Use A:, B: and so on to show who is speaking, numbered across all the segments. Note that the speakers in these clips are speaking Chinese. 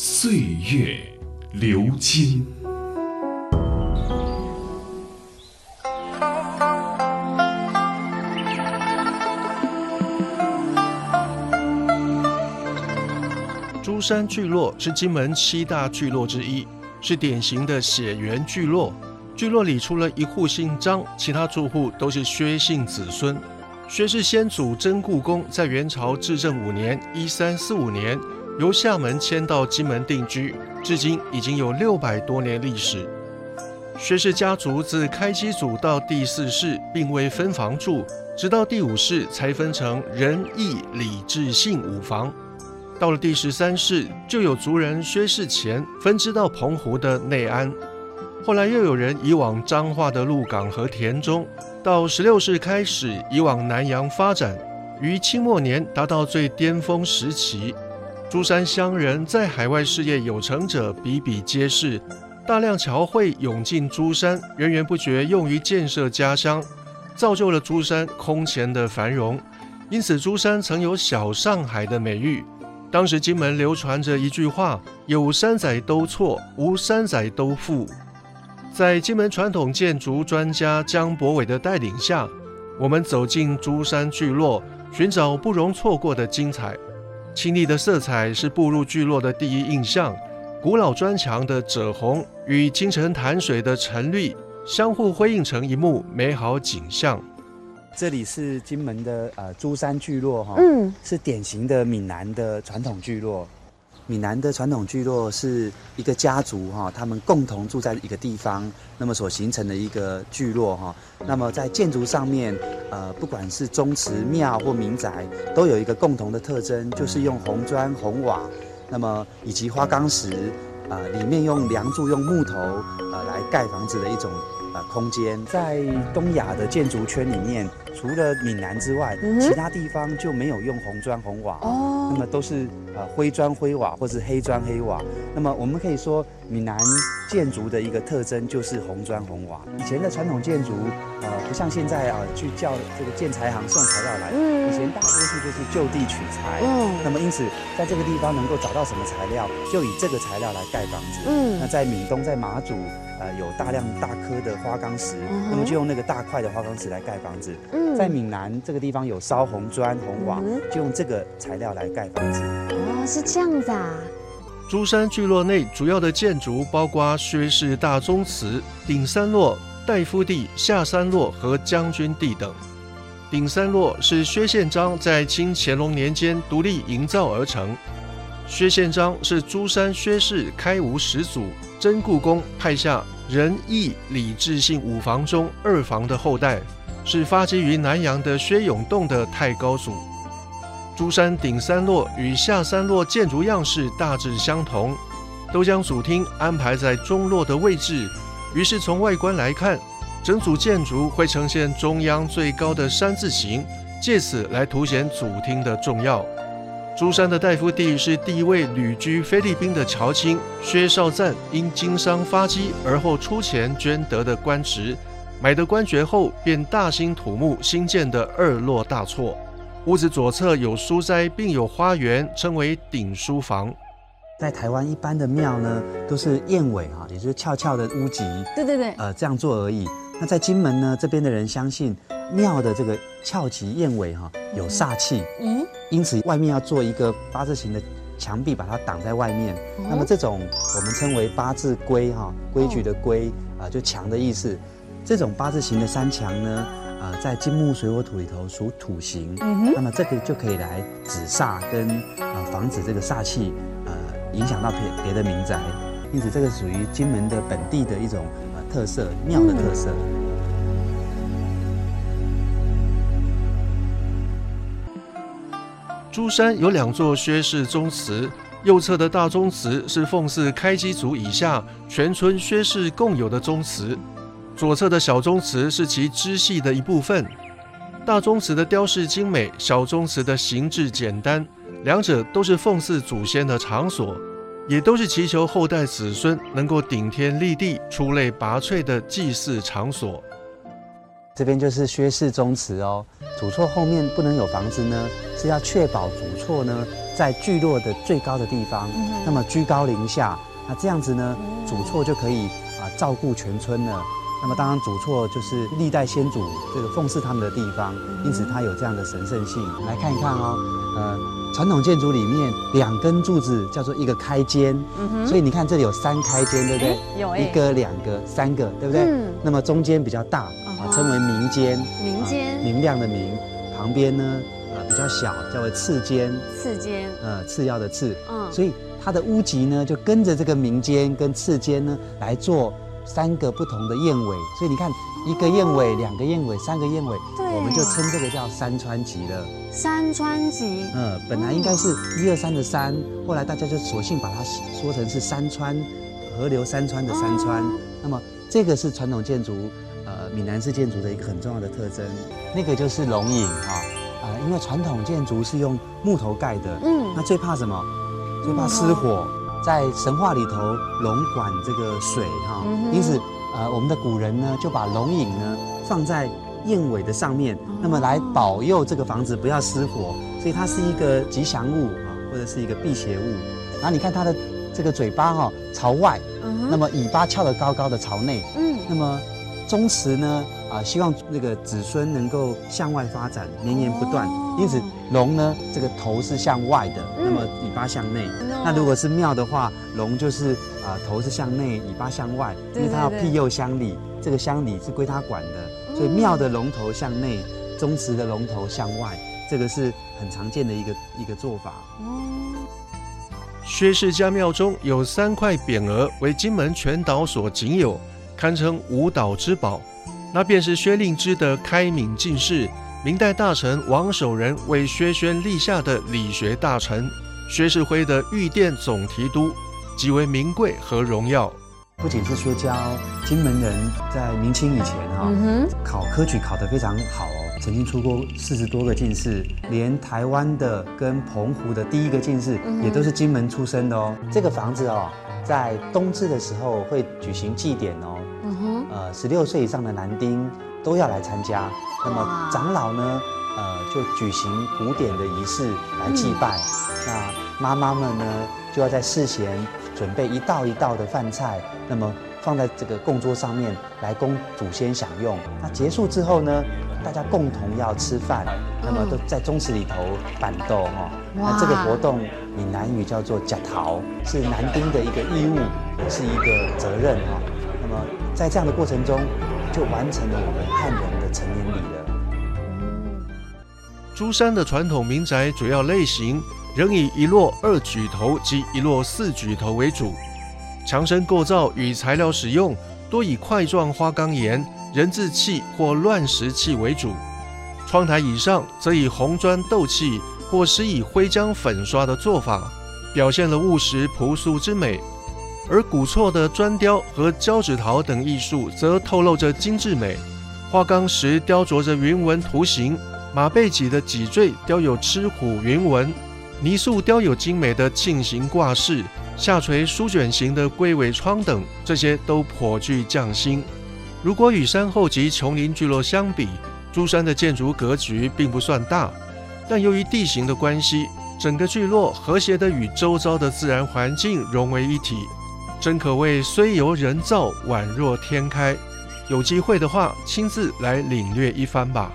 A: 岁月流金。
B: 珠山聚落是金门七大聚落之一，是典型的血缘聚落。聚落里除了一户姓张，其他住户都是薛姓子孙。薛氏先祖真固公在元朝至正五年（一三四五年）由厦门迁到金门定居，至今已经有六百多年历史。薛氏家族自开基祖到第四世并未分房住，直到第五世才分成仁义礼智信五房。到了第十三世，就有族人薛氏前分支到澎湖的内安，后来又有人移往彰化的鹿港和田中。到十六世开始移往南洋发展，于清末年达到最巅峰时期。珠山乡人在海外事业有成者比比皆是，大量侨汇涌进珠山，源源不绝用于建设家乡，造就了珠山空前的繁荣。因此，珠山曾有“小上海”的美誉。当时金门流传着一句话：“有山仔都错，无山仔都富。”在金门传统建筑专家江博伟的带领下，我们走进珠山聚落，寻找不容错过的精彩。清丽的色彩是步入聚落的第一印象，古老砖墙的赭红与清晨潭水的沉绿相互辉映成一幕美好景象。
C: 这里是金门的呃珠山聚落哈，嗯，是典型的闽南的传统聚落。闽南的传统聚落是一个家族哈，他们共同住在一个地方，那么所形成的一个聚落哈。那么在建筑上面，呃，不管是宗祠庙或民宅，都有一个共同的特征，就是用红砖红瓦，那么以及花岗石，啊，里面用梁柱用木头呃来盖房子的一种。空间在东亚的建筑圈里面，除了闽南之外，其他地方就没有用红砖红瓦，哦，那么都是呃灰砖灰瓦或是黑砖黑瓦。那么我们可以说，闽南建筑的一个特征就是红砖红瓦。以前的传统建筑，呃，不像现在啊，去叫这个建材行送材料来，以前大多数就是就地取材。嗯，那么因此在这个地方能够找到什么材料，就以这个材料来盖房子。嗯，那在闽东，在马祖。呃，有大量大颗的花岗石，那么就用那个大块的花岗石来盖房子。嗯，在闽南这个地方有烧红砖红瓦，就用这个材料来盖房子。
D: 哦，是这样子啊。
B: 珠山聚落内主要的建筑包括薛氏大宗祠、顶山落、戴夫地、下山落和将军地等。顶山落是薛宪章在清乾隆年间独立营造而成。薛宪章是珠山薛氏开吴始祖。真故宫派下仁义礼智信五房中二房的后代，是发迹于南阳的薛永栋的太高祖。珠山顶三落与下三落建筑样式大致相同，都将主厅安排在中落的位置。于是从外观来看，整组建筑会呈现中央最高的山字形，借此来凸显主厅的重要。珠山的大夫地是第一位旅居菲律宾的侨亲薛绍赞因经商发迹而后出钱捐得的官职，买得官爵后便大兴土木新建的二落大厝，屋子左侧有书斋并有花园，称为顶书房。
C: 在台湾一般的庙呢，都是燕尾哈，也就是翘翘的屋脊，
D: 对对对，
C: 呃这样做而已。那在金门呢，这边的人相信庙的这个翘脊燕尾哈有煞气，嗯，因此外面要做一个八字形的墙壁把它挡在外面。那么这种我们称为八字规哈，规矩的规啊，就墙的意思。这种八字形的山墙呢，呃，在金木水火土里头属土型，嗯那么这个就可以来止煞跟呃防止这个煞气呃影响到别别的民宅。因此这个属于金门的本地的一种。特色庙的特色。
B: 珠山有两座薛氏宗祠，右侧的大宗祠是奉祀开基族以下全村薛氏共有的宗祠，左侧的小宗祠是其支系的一部分。大宗祠的雕饰精美，小宗祠的形制简单，两者都是奉祀祖先的场所，也都是祈求后代子孙能够顶天立地、出类拔萃的祭祀场所。
C: 这边就是薛氏宗祠哦，主厝后面不能有房子呢，是要确保主厝呢在聚落的最高的地方，那么居高临下，那这样子呢，主厝就可以啊照顾全村了。那么当然主厝就是历代先祖这个奉祀他们的地方，因此它有这样的神圣性。来看一看哦，呃，传统建筑里面两根柱子叫做一个开间，所以你看这里有三开间，对不对？
D: 有
C: 一个、两个、三个，对不对？那么中间比较大。啊，称为明间，
D: 明间，
C: 明亮的明，旁边呢，呃，比较小，叫为次间，
D: 次间，
C: 呃，次要的次，嗯，所以它的屋脊呢，就跟着这个明间跟次间呢来做三个不同的燕尾，所以你看，一个燕尾，两个燕尾，三个燕尾，我们就称这个叫山川级了。
D: 山川级，
C: 嗯，本来应该是一二三的山，后来大家就索性把它说成是山川，河流山川的山川。那么这个是传统建筑。呃，闽南式建筑的一个很重要的特征，那个就是龙影哈，啊，因为传统建筑是用木头盖的，嗯，那最怕什么？最怕失火。在神话里头，龙管这个水哈，因此，呃，我们的古人呢就把龙影呢放在燕尾的上面，那么来保佑这个房子不要失火，所以它是一个吉祥物啊，或者是一个辟邪物。然后你看它的这个嘴巴哈朝外，那么尾巴翘得高高的朝内，嗯，那么。中祠呢，啊，希望那个子孙能够向外发展，绵延不断。因此，龙呢，这个头是向外的，那么尾巴向内。那如果是庙的话，龙就是啊，头是向内，尾巴向外，因为它要庇佑乡里，这个乡里是归它管的。所以庙的龙头向内，宗祠的龙头向外，这个是很常见的一个一个做法。
B: 薛氏家庙中有三块匾额，为金门全岛所仅有。堪称无岛之宝，那便是薛令之的开明进士，明代大臣王守仁为薛轩立下的理学大臣，薛世辉的御殿总提督，极为名贵和荣耀。
C: 不仅是薛家，金门人在明清以前哈，考科举考得非常好哦，曾经出过四十多个进士，连台湾的跟澎湖的第一个进士也都是金门出身的哦。这个房子哦，在冬至的时候会举行祭典哦。呃，十六岁以上的男丁都要来参加。那么长老呢，呃，就举行古典的仪式来祭拜。那妈妈们呢，就要在事前准备一道一道的饭菜，那么放在这个供桌上面来供祖先享用。那结束之后呢，大家共同要吃饭，那么都在宗祠里头板豆哈。那这个活动闽南语叫做“夹桃”，是男丁的一个义务，也是一个责任哈。那么。在这样的过程中，就完成了我们汉人的成年礼了。
B: 珠山的传统民宅主要类型仍以一落二举头及一落四举头为主，墙身构造与材料使用多以块状花岗岩、人字砌或乱石砌为主，窗台以上则以红砖斗砌或施以灰浆粉刷的做法，表现了务实朴素之美。而古厝的砖雕和胶纸陶等艺术，则透露着精致美。花岗石雕琢着云纹图形，马背脊的脊椎雕有吃虎云纹，泥塑雕有精美的磬形挂饰，下垂书卷形的龟尾窗等，这些都颇具匠心。如果与山后及琼林聚落相比，珠山的建筑格局并不算大，但由于地形的关系，整个聚落和谐地与周遭的自然环境融为一体。真可谓虽由人造，宛若天开。有机会的话，亲自来领略一番吧。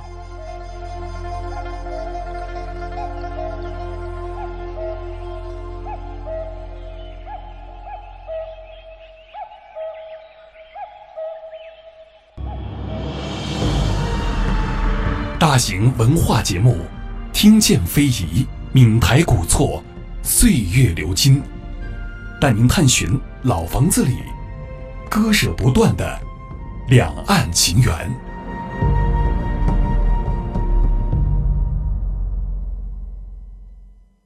A: 大型文化节目，听见非遗，闽台古厝，岁月流金，带您探寻。老房子里，割舍不断的两岸情缘。